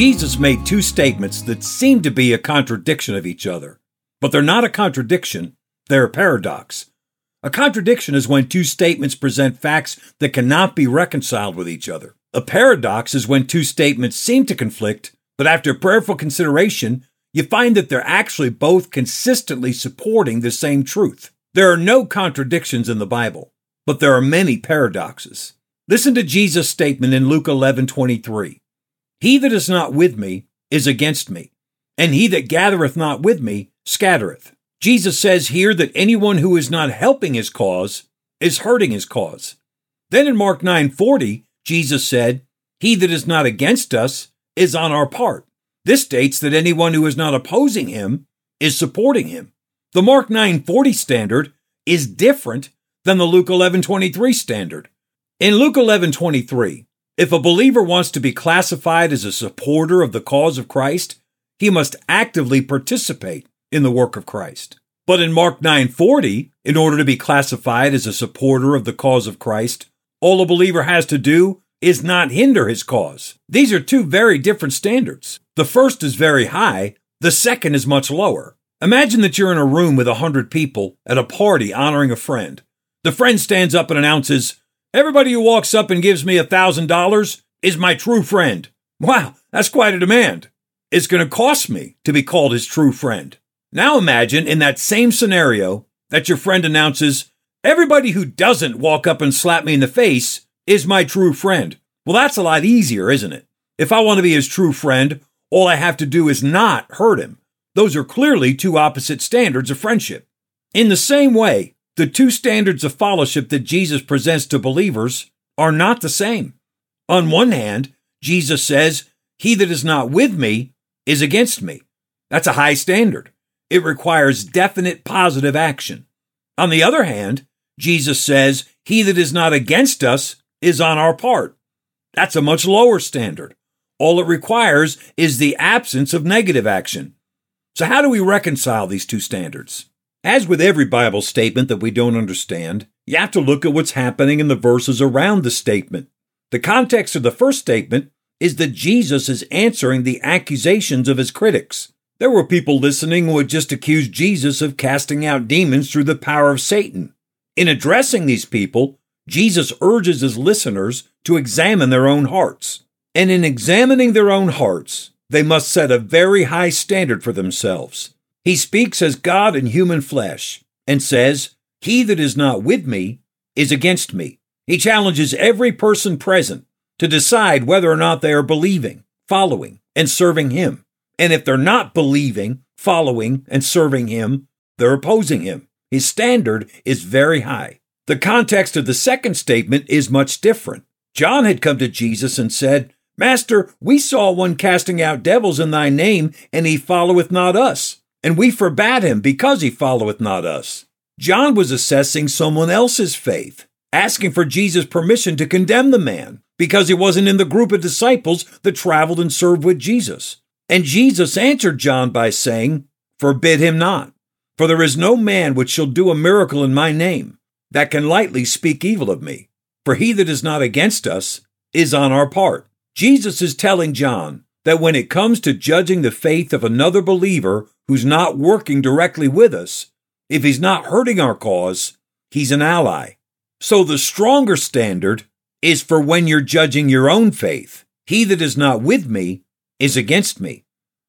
Jesus made two statements that seem to be a contradiction of each other. But they're not a contradiction, they're a paradox. A contradiction is when two statements present facts that cannot be reconciled with each other. A paradox is when two statements seem to conflict, but after prayerful consideration, you find that they're actually both consistently supporting the same truth. There are no contradictions in the Bible, but there are many paradoxes. Listen to Jesus' statement in Luke 11:23. He that is not with me is against me, and he that gathereth not with me scattereth. Jesus says here that anyone who is not helping his cause is hurting his cause. Then in Mark 9:40, Jesus said, "He that is not against us is on our part." This states that anyone who is not opposing him is supporting him. The Mark 9:40 standard is different than the Luke 11:23 standard. In Luke 11:23, if a believer wants to be classified as a supporter of the cause of Christ, he must actively participate in the work of Christ. But in Mark 9:40, in order to be classified as a supporter of the cause of Christ, all a believer has to do is not hinder his cause. These are two very different standards. The first is very high, the second is much lower. Imagine that you're in a room with a hundred people at a party honoring a friend. The friend stands up and announces, Everybody who walks up and gives me a thousand dollars is my true friend. Wow, that's quite a demand. It's going to cost me to be called his true friend. Now imagine in that same scenario that your friend announces, everybody who doesn't walk up and slap me in the face is my true friend. Well, that's a lot easier, isn't it? If I want to be his true friend, all I have to do is not hurt him. Those are clearly two opposite standards of friendship. In the same way, the two standards of fellowship that Jesus presents to believers are not the same. On one hand, Jesus says, He that is not with me is against me. That's a high standard. It requires definite positive action. On the other hand, Jesus says, He that is not against us is on our part. That's a much lower standard. All it requires is the absence of negative action. So, how do we reconcile these two standards? As with every Bible statement that we don't understand, you have to look at what's happening in the verses around the statement. The context of the first statement is that Jesus is answering the accusations of his critics. There were people listening who had just accused Jesus of casting out demons through the power of Satan. In addressing these people, Jesus urges his listeners to examine their own hearts. And in examining their own hearts, they must set a very high standard for themselves. He speaks as God in human flesh and says, He that is not with me is against me. He challenges every person present to decide whether or not they are believing, following, and serving Him. And if they're not believing, following, and serving him, they're opposing him. His standard is very high. The context of the second statement is much different. John had come to Jesus and said, Master, we saw one casting out devils in thy name, and he followeth not us. And we forbade him because he followeth not us. John was assessing someone else's faith, asking for Jesus' permission to condemn the man because he wasn't in the group of disciples that traveled and served with Jesus. And Jesus answered John by saying, Forbid him not, for there is no man which shall do a miracle in my name that can lightly speak evil of me. For he that is not against us is on our part. Jesus is telling John that when it comes to judging the faith of another believer who's not working directly with us, if he's not hurting our cause, he's an ally. So the stronger standard is for when you're judging your own faith. He that is not with me is against me.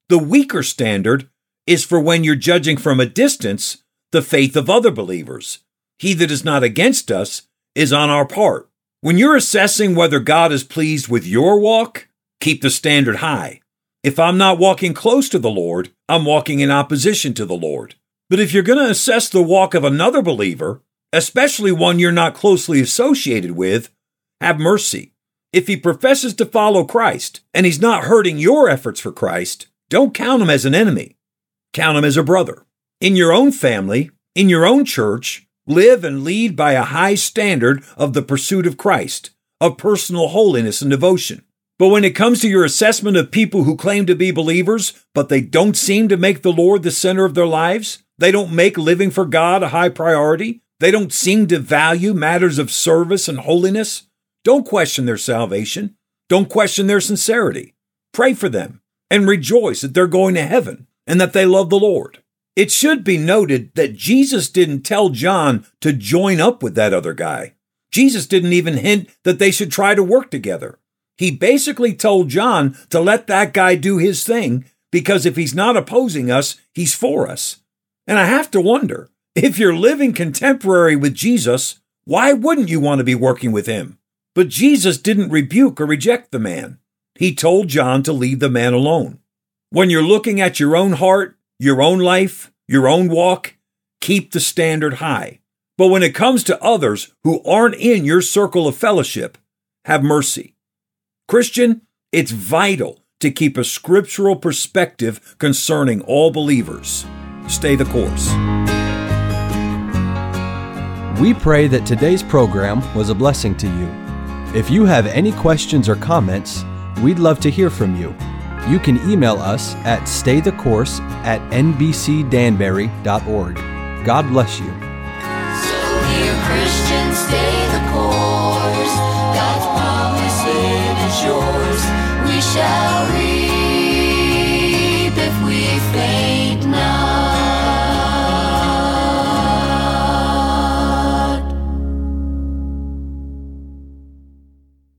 The weaker standard is for when you're judging from a distance the faith of other believers. He that is not against us is on our part. When you're assessing whether God is pleased with your walk, keep the standard high. If I'm not walking close to the Lord, I'm walking in opposition to the Lord. But if you're going to assess the walk of another believer, especially one you're not closely associated with, have mercy. If he professes to follow Christ and he's not hurting your efforts for Christ, don't count him as an enemy. count him as a brother. In your own family, in your own church, live and lead by a high standard of the pursuit of Christ, of personal holiness and devotion. But when it comes to your assessment of people who claim to be believers, but they don't seem to make the Lord the center of their lives, they don't make living for God a high priority, they don't seem to value matters of service and holiness, don't question their salvation. Don't question their sincerity. Pray for them and rejoice that they're going to heaven and that they love the Lord. It should be noted that Jesus didn't tell John to join up with that other guy. Jesus didn't even hint that they should try to work together. He basically told John to let that guy do his thing because if he's not opposing us, he's for us. And I have to wonder if you're living contemporary with Jesus, why wouldn't you want to be working with him? But Jesus didn't rebuke or reject the man. He told John to leave the man alone. When you're looking at your own heart, your own life, your own walk, keep the standard high. But when it comes to others who aren't in your circle of fellowship, have mercy. Christian, it's vital to keep a scriptural perspective concerning all believers. Stay the course. We pray that today's program was a blessing to you. If you have any questions or comments, we'd love to hear from you. You can email us at staythecourse at nbcdanbury.org. God bless you.